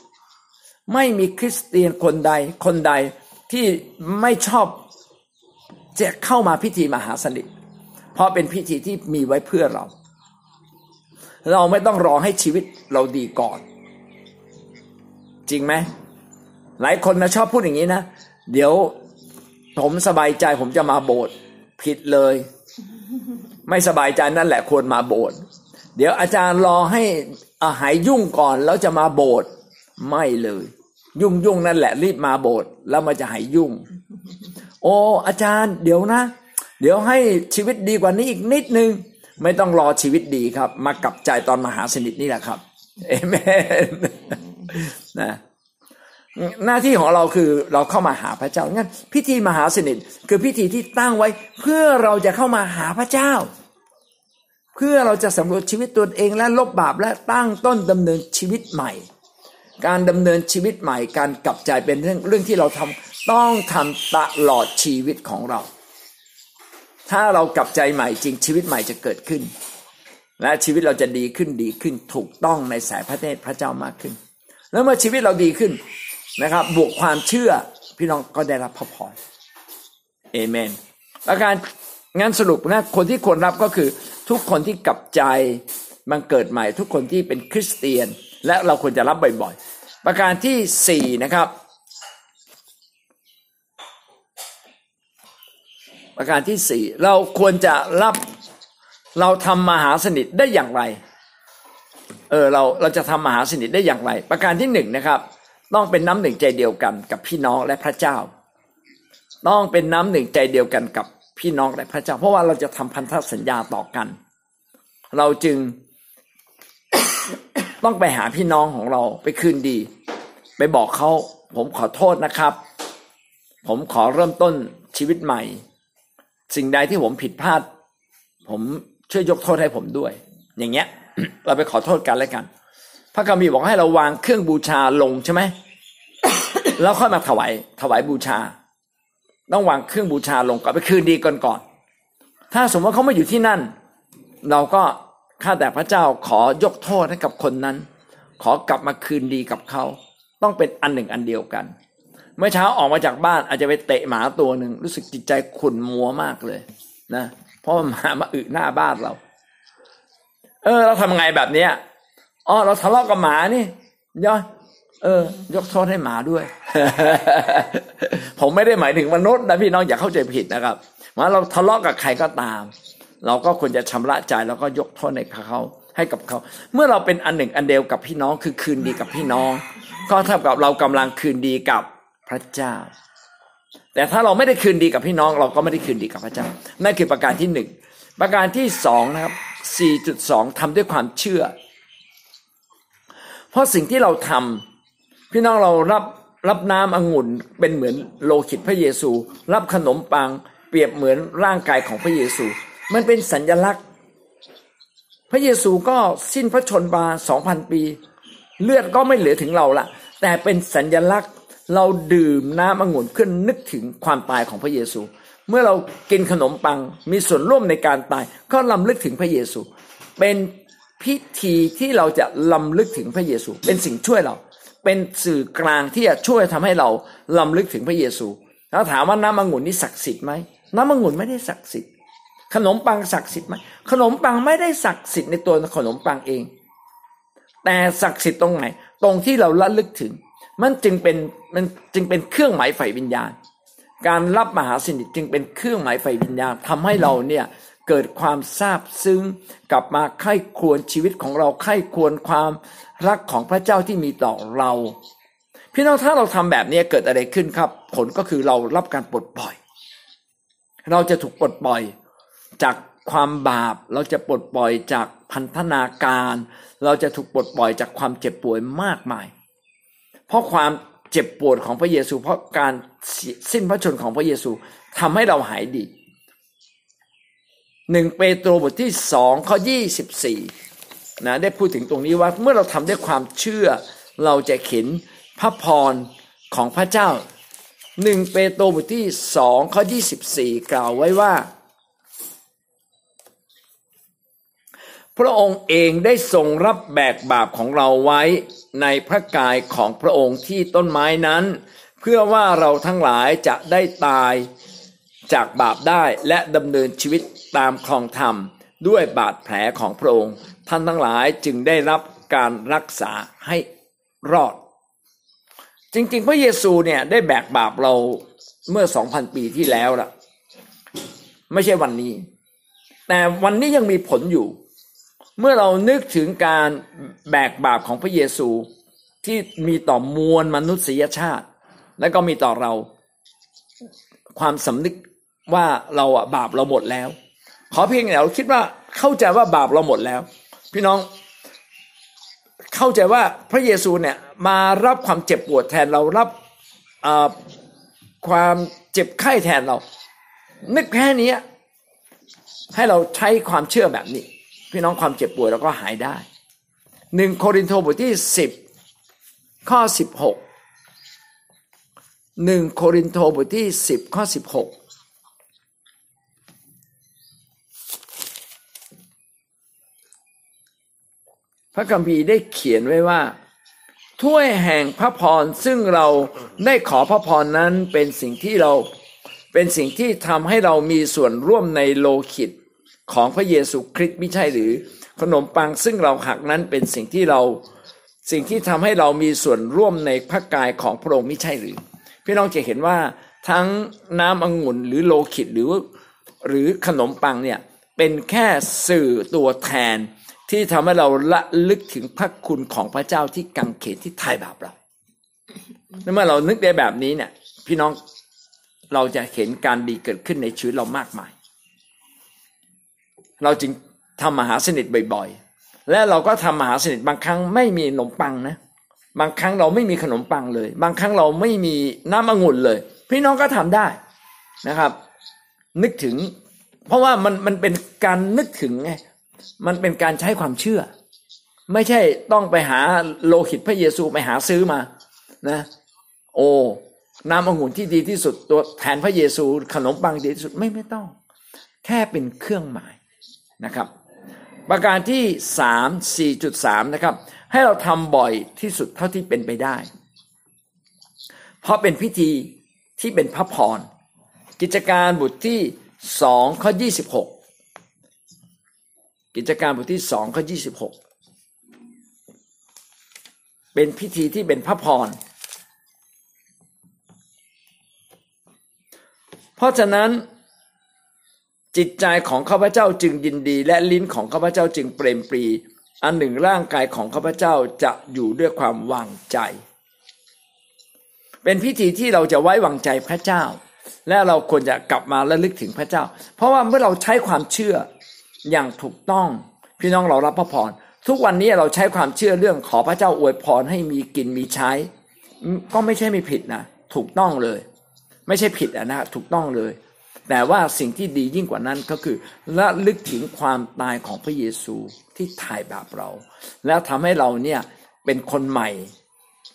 ไม่มีคริสเตียนคนใดคนใดที่ไม่ชอบจะเข้ามาพิธีมหาสนิท เพราะเป็นพิธีที่มีไว้เพื่อเรา เราไม่ต้องรอให้ชีวิตเราดีก่อน จริงไหมหลายคนนะชอบพูดอย่างนี้นะ เดี๋ยวผมสบายใจผมจะมาโบสถ์ผิดเลย ไม่สบายใจนั่นแหละควรมาโบสถ์เดี๋ยวอาจารย์รอให้ อาหายยุ่งก่อนแล้วจะมาโบสถ์ไม่เลย ยุ่งยุ่งนั่นแหละ รีบมาโบสถ์แล้วมันจะหายยุ่ง โอ้อาจารย์ เดี๋ยวนะ เดี๋ยวให้ชีวิตดีกว่านี้อีกนิดนึง ไม่ต้องรอชีวิตดีครับ มากลับใจตอนมหาสนิทนี่แหละครับเอเมนนะหน้าที่ของเราคือเราเข้ามาหาพระเจ้างั้นพิธีมหาสนิทคือพิธีที่ตั้งไว้เพื่อเราจะเข้ามาหาพระเจ้า พื่อเราจะสำรวจชีวิตตัวเองและลบบาปและตั้งต้นดำเนินชีวิตใหม่ การดำเนินชีวิตใหม่ การกลับใจเป็นเรื่องเรื่องที่เราทำต้องทำตลอดชีวิตของเรา ถ้าเรากลับใจใหม่จริงชีวิตใหม่จะเกิดขึ้น และชีวิตเราจะดีขึ้นดีขึ้นถูกต้องในสายพระเนตรพระเจ้ามากขึ้น แล้วเมื่อชีวิตเราดีขึ้นนะครับ บวกความเชื่อพี่น้องก็ได้รับพระพรเอเมนประการ งานสรุปนะคนที่ควรรับก็คือทุกคนที่กลับใจมันเกิดใหม่ ทุกคนที่เป็นคริสเตียน และเราควรจะรับบ่อยๆ ประการที่สี่นะครับ ประการที่สี่เราควรจะรับเราทำมหาสนิทได้อย่างไรเออเราเราจะทำมหาสนิทได้อย่างไร ประการที่หนึ่งนะครับ ต้องเป็นน้ำหนึ่งใจเดียวกันกับพี่น้องและพระเจ้า ต้องเป็นน้ำหนึ่งใจเดียวกันกับ พี่น้องและพระเจ้า เพราะว่าเราจะทำพันธสัญญาต่อกัน เราจึงต้องไปหาพี่น้องของเราไปคืนดี ไปบอกเขาผมขอโทษนะครับ ผมขอเริ่มต้นชีวิตใหม่ สิ่งใดที่ผมผิดพลาด ผมช่วยยกโทษให้ผมด้วย อย่างเงี้ย เราไปขอโทษกันแล้วกัน พระคัมภีร์บอกให้เราวางเครื่องบูชาลงใช่ไหมแล้วค่อยมาถวายถวายบูชา ต้องวางเครื่องบูชาลงก่อนไปคืนดีก่อนก่อน ถ้าสมมติว่าเขาไม่อยู่ที่นั่น เราก็ข้าแต่พระเจ้าขอยกโทษให้กับคนนั้น ขอกลับมาคืนดีกับเขาต้องเป็นอันหนึ่งอันเดียวกัน เมื่อเช้าออกมาจากบ้านอาจจะไปเตะหมาตัวหนึ่งรู้สึกจิตใจขุ่นมัวมากเลยนะเพราะหมามาอึหน้าบ้านเรา เออ เราทำไงแบบเนี้ยอ๋อเราทะเลาะกับหมานี่ย่อย เออ ยกโทษให้หมาด้วย ผมไม่ได้หมายถึงมนุษย์นะพี่น้องอย่าเข้าใจผิดนะครับว่าเราทะเลาะกับใครก็ตาม เราก็ควรจะชำระใจแล้วก็ยกโทษให้เขาให้กับเขา เมื่อเราเป็นอันหนึ่งอันเดียวกับพี่น้องคือคืนดีกับพี่น้อง ก็เท่ากับเรากำลังคืนดีกับพระเจ้า แต่ถ้าเราไม่ได้คืนดีกับพี่น้อง เราก็ไม่ได้คืนดีกับพระเจ้านั่นคือประการที่หนึ่งประการที่สองนะครับสี่จุดสองทำด้วยความเชื่อ เพราะสิ่งที่เราทำ พี่น้องเรารับรับน้ำองุ่นเป็นเหมือนโลหิตพระเยซู รับขนมปังเปรียบเหมือนร่างกายของพระเยซู มันเป็นสัญญลักษณ์ พระเยซูก็สิ้นพระชนมาสองพันปี เลือดก็ไม่เหลือถึงเราละแต่เป็นสัญญลักษณ์เราดื่มน้ำองุ่นขึ้นนึกถึงความตายของพระเยซู เมื่อเรากินขนมปังมีส่วนร่วมในการตาย ก็ลำลึกถึงพระเยซู เป็นพิธีที่เราจะลำลึกถึงพระเยซู เป็นสิ่งช่วยเรา เป็นสื่อกลางที่จะช่วยทำให้เราลำลึกถึงพระเยซู แล้วถามว่าน้ำองุ่นนี่ศักดิ์สิทธิ์ไหมน้ำองุ่นไม่ได้ศักดิ์สิทธิ์ ขนมปังศักดิ์สิทธิ์ไหมขนมปังไม่ได้ศักดิ์สิทธิ์ในตัวขนมปังเอง แต่ศักดิ์สิทธิ์ตรงไหน ตรงที่เราละลึกถึง มันจึงเป็นมันจึงเป็นเครื่องหมายไฟวิญญาณ การรับมหาสนิทจึงเป็นเครื่องหมายไฟวิญญาณทำให้เราเนี่ยเกิดความซาบซึ้งกลับมาไข้ควรชีวิตของเราไข้ควรความ รักของพระเจ้าที่มีต่อเรา พี่น้องถ้าเราทำแบบนี้เกิดอะไรขึ้นครับ ผลก็คือเรารับการปลดปล่อย เราจะถูกปลดปล่อยจากความบาปเราจะปลดปล่อยจากพันธนาการ เราจะถูกปลดปล่อยจากความเจ็บป่วยมากมาย เพราะความเจ็บปวดของพระเยซู เพราะการสิ้นพระชนของพระเยซูทำให้เราหายดีหนึ่งเปโตรบทที่สองข้อยี่สิบสี่ นะได้พูดถึงตรงนี้ว่าเมื่อเราทำด้วยความเชื่อ เราจะเห็นพระพรของพระเจ้าหนึ่งเปโตรบทที่สองข้อยี่สิบสี่กล่าวไว้ว่า พระองค์เองได้ทรงรับแบกบาปของเราไว้ในพระกายของพระองค์ที่ต้นไม้นั้น เพื่อว่าเราทั้งหลายจะได้ตายจากบาปได้และดำเนินชีวิตตามคลองธรรมด้วยบาดแผลของพระองค์ ท่านทั้งหลายจึงได้รับการรักษาให้รอด จริง ๆ พระเยซูเนี่ยได้แบกบาปเราเมื่อสองพันปีที่แล้วล่ะ ไม่ใช่วันนี้ แต่วันนี้ยังมีผลอยู่ เมื่อเรานึกถึงการแบกบาปของพระเยซูที่มีต่อมวลมนุษยชาติ และก็มีต่อเรา ความสำนึกว่าเราอะบาปเราหมดแล้ว ขอเพียงแต่เราคิดว่าเข้าใจว่าบาปเราหมดแล้ว พี่น้องเข้าใจว่าพระเยซูเนี่ยมารับความเจ็บปวดแทนเรารับความเจ็บไข้แทนเรา นึกแค่นี้ให้เราใช้ความเชื่อแบบนี้ พี่น้องความเจ็บปวดเราก็หายได้หนึ่งโครินธ์บทที่สิบข้อสิบหกหนึ่งโครินธ์บทที่สิบข้อสิบหก ระคัมภีร์ได้เขียนไว้ว่า ถ้วยแห่งพระพรซึ่งเราได้ขอพระพรนั้นเป็นสิ่งที่เราเป็นสิ่งที่ทำให้เรามีส่วนร่วมในโลหิตของพระเยซูคริสต์ไม่ใช่หรือ ขนมปังซึ่งเราหักนั้นเป็นสิ่งที่เราสิ่งที่ทำให้เรามีส่วนร่วมในพระกายของพระองค์ไม่ใช่หรือ พี่น้องจะเห็นว่าทั้งน้ำองุ่นหรือโลหิตหรือ หรือขนมปังเนี่ยเป็นแค่สื่อตัวแทน ที่ทำให้เราละลึกถึงพระคุณของพระเจ้าที่กังเขนที่ไถ่บาปเราเมื่อเรานึกได้แบบนี้เนี่ย พี่น้องเราจะเห็นการดีเกิดขึ้นในชีวิตเรามากมาย เราจึงทำมหาสนิทบ่อยๆ และเราก็ทำมหาสนิทบางครั้งไม่มีขนมปังนะ บางครั้งเราไม่มีขนมปังเลย บางครั้งเราไม่มีน้ำองุ่นเลย พี่น้องก็ทำได้นะครับ นึกถึง เพราะว่ามันมันเป็นการนึกถึงไง มันเป็นการใช้ความเชื่อ ไม่ใช่ต้องไปหาโลหิตพระเยซูไปหาซื้อมานะ โอ้น้ำองุ่นที่ดีที่สุดตัวแทนพระเยซูขนมปังดีที่สุดไม่ไม่ต้อง แค่เป็นเครื่องหมายนะครับ ประการที่สามสี่จุดสามนะครับ ให้เราทำบ่อยที่สุดเท่าที่เป็นไปได้ เพราะเป็นพิธีที่เป็นพระพรกิจการบทที่สองข้อยี่สิบหก กิจการบทที่สองข้อยี่สิบหกเป็นพิธีที่เป็นพระพร เพราะฉะนั้นจิตใจของข้าพเจ้าจึงยินดี และลิ้นของข้าพเจ้าจึงเปรมปรี อันหนึ่งร่างกายของข้าพเจ้าจะอยู่ด้วยความวางใจ เป็นพิธีที่เราจะไว้วางใจพระเจ้า และเราควรจะกลับมาและลึกถึงพระเจ้า เพราะว่าเมื่อเราใช้ความเชื่อ อย่างถูกต้อง พี่น้องเรารับพระพรทุกวันนี้เราใช้ความเชื่อเรื่องขอพระเจ้าอวยพรให้มีกินมีใช้ ก็ไม่ใช่ไม่ผิดนะถูกต้องเลย ไม่ใช่ผิดนะถูกต้องเลย แต่ว่าสิ่งที่ดียิ่งกว่านั้นก็คือละลึกถึงความตายของพระเยซูที่ถ่ายบาปเรา แล้วทำให้เราเนี่ยเป็นคนใหม่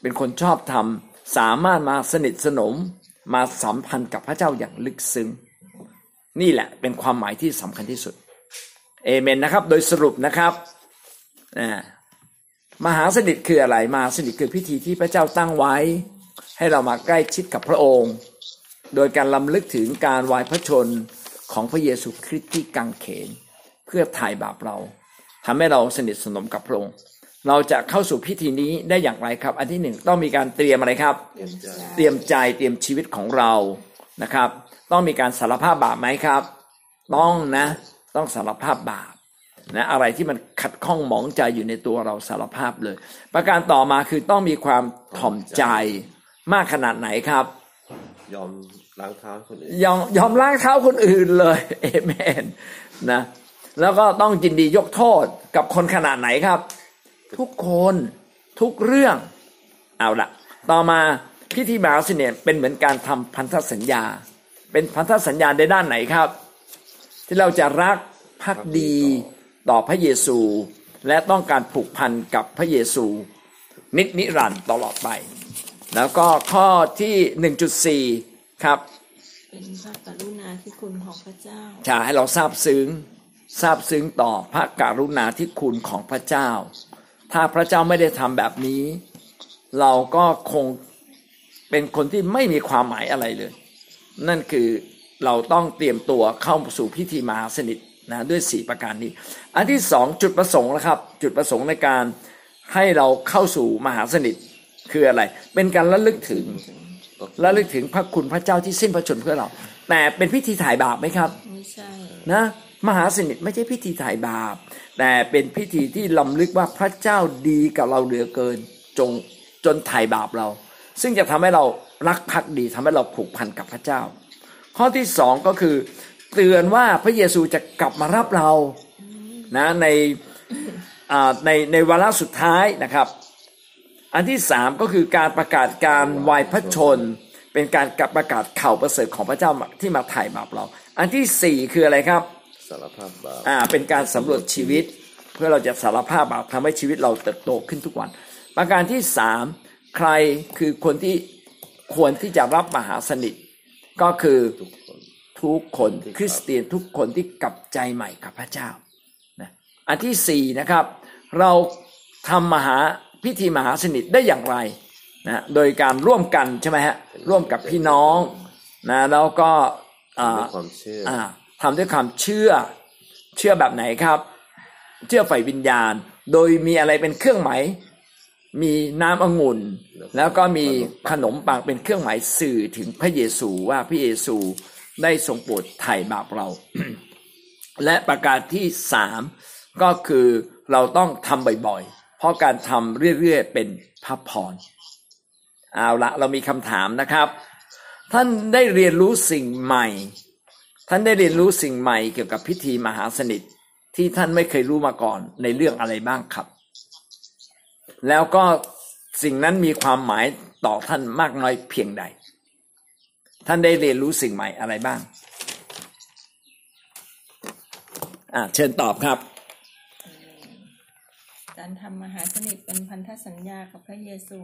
เป็นคนชอบธรรมสามารถมาสนิทสนมมาสัมพันธ์กับพระเจ้าอย่างลึกซึ้งนี่แหละเป็นความหมายที่สำคัญที่สุด เอเมนนะครับ โดยสรุปนะครับมหาสนิทคืออะไรมหาสนิทคือพิธีที่พระเจ้าตั้งไว้ ให้เรามาใกล้ชิดกับพระองค์ โดยการลำลึกถึงการวายพระชนของพระเยซูคริสต์ที่กังเขน เพื่อถ่ายบาปเราทำให้เราสนิทสนมกับพระองค์เราจะเข้าสู่พิธีนี้ได้อย่างไรครับ อันที่หนึ่งต้องมีการเตรียมอะไรครับ เตรียมใจเตรียมชีวิตของเรานะครับ ต้องมีการสารภาพบาปไหมครับ ต้องนะ ต้องสารภาพบาปนะอะไรที่มันขัดข้องหมองใจอยู่ในตัวเราสารภาพเลย ประการต่อมาคือต้องมีความถ่อมใจมากขนาดไหนครับ ยอมล้างเท้าคนอื่นยอมยอมล้างเท้าคนอื่นเลยเอเมนนะแล้วก็ต้องยินดียกโทษกับคนขนาดไหนครับ ทุกคนทุกเรื่องเอาละต่อมาพิธีมหาสนิทเป็นเหมือนการทำพันธสัญญา เป็นพันธสัญญาในด้านไหนครับ ที่เราจะรักพักดีต่อพระเยซู และต้องการผูกพันกับพระเยซู นิจนิรันดร์ตลอดไป แล้วก็ข้อที่หนึ่งจุดสี่ครับ เป็นพระกรุณาธิคุณของพระเจ้าใช่ให้เราทราบซึ้งทราบซึ้งต่อพระกรุณาธิคุณของพระเจ้า ถ้าพระเจ้าไม่ได้ทำแบบนี้ เราก็คงเป็นคนที่ไม่มีความหมายอะไรเลย นั่นคือ เราต้องเตรียมตัวเข้าสู่พิธีมหาสนิทนะด้วยสี่ประการนี้ อันที่สองจุดประสงค์นะครับ จุดประสงค์ในการให้เราเข้าสู่มหาสนิทคืออะไร เป็นการระลึกถึงระลึกถึงพระคุณพระเจ้าที่สิ้นพระชนเพื่อเรา แต่เป็นพิธีถ่ายบาปไหมครับไม่ใช่นะมหาสนิทไม่ใช่พิธีถ่ายบาป แต่เป็นพิธีที่ลำลึกว่าพระเจ้าดีกับเราเหลือเกินจงจนถ่ายบาปเรา ซึ่งจะทำให้เรารักพักดีทำให้เราผูกพันกับพระเจ้า ข้อที่สองก็คือ เตือนว่าพระเยซูจะกลับมารับเรานะในในในวาระสุดท้ายนะครับ อันที่สามก็คือการประกาศการวายพระชน เป็นการกับประกาศข่าวประเสริฐของพระเจ้าที่มาถ่ายบาปเรา อันที่สี่คืออะไรครับสารภาพบาปอ่าเป็นการสำรวจชีวิต เพื่อเราจะสารภาพบาปทำให้ชีวิตเราเติบโตขึ้นทุกวัน ประการที่สามใครคือคนที่ควรที่จะรับมหาสนิท ก็คือทุกคนคริสเตียนทุกคนที่กลับใจใหม่กับพระเจ้านะอันที่สี่นะครับ เราทำมหาพิธีมหาสนิทได้อย่างไรนะโดยการร่วมกันใช่ไหมฮะร่วมกับพี่น้องนะแล้วก็ทำด้วยความเชื่อเชื่อแบบไหนครับ เชื่อฝ่ายวิญญาณ โดยมีอะไรเป็นเครื่องหมาย มีน้ำองุ่น แล้วก็มีขนมปังเป็นเครื่องหมายสื่อถึงพระเยซูว่าพระเยซูได้ทรงโปรดไถ่บาปเรา และประการที่สามก็คือเราต้องทำบ่อยพราะการทำเรื่อยๆ เป็นพระพรเอาละเรามีคำถามนะครับ ท่านได้เรียนรู้สิ่งใหม่ ท่านได้เรียนรู้สิ่งใหม่เกี่ยวกับพิธีมหาสนิทที่ท่านไม่เคยรู้มาก่อนในเรื่องอะไรบ้างครับ แล้วก็สิ่งนั้นมีความหมายต่อท่านมากน้อยเพียงใด ท่านได้เรียนรู้สิ่งใหม่อะไรบ้างอ่าเชิญตอบครับ การทำมหาสนิทเป็นพันธสัญญากับพระเยซู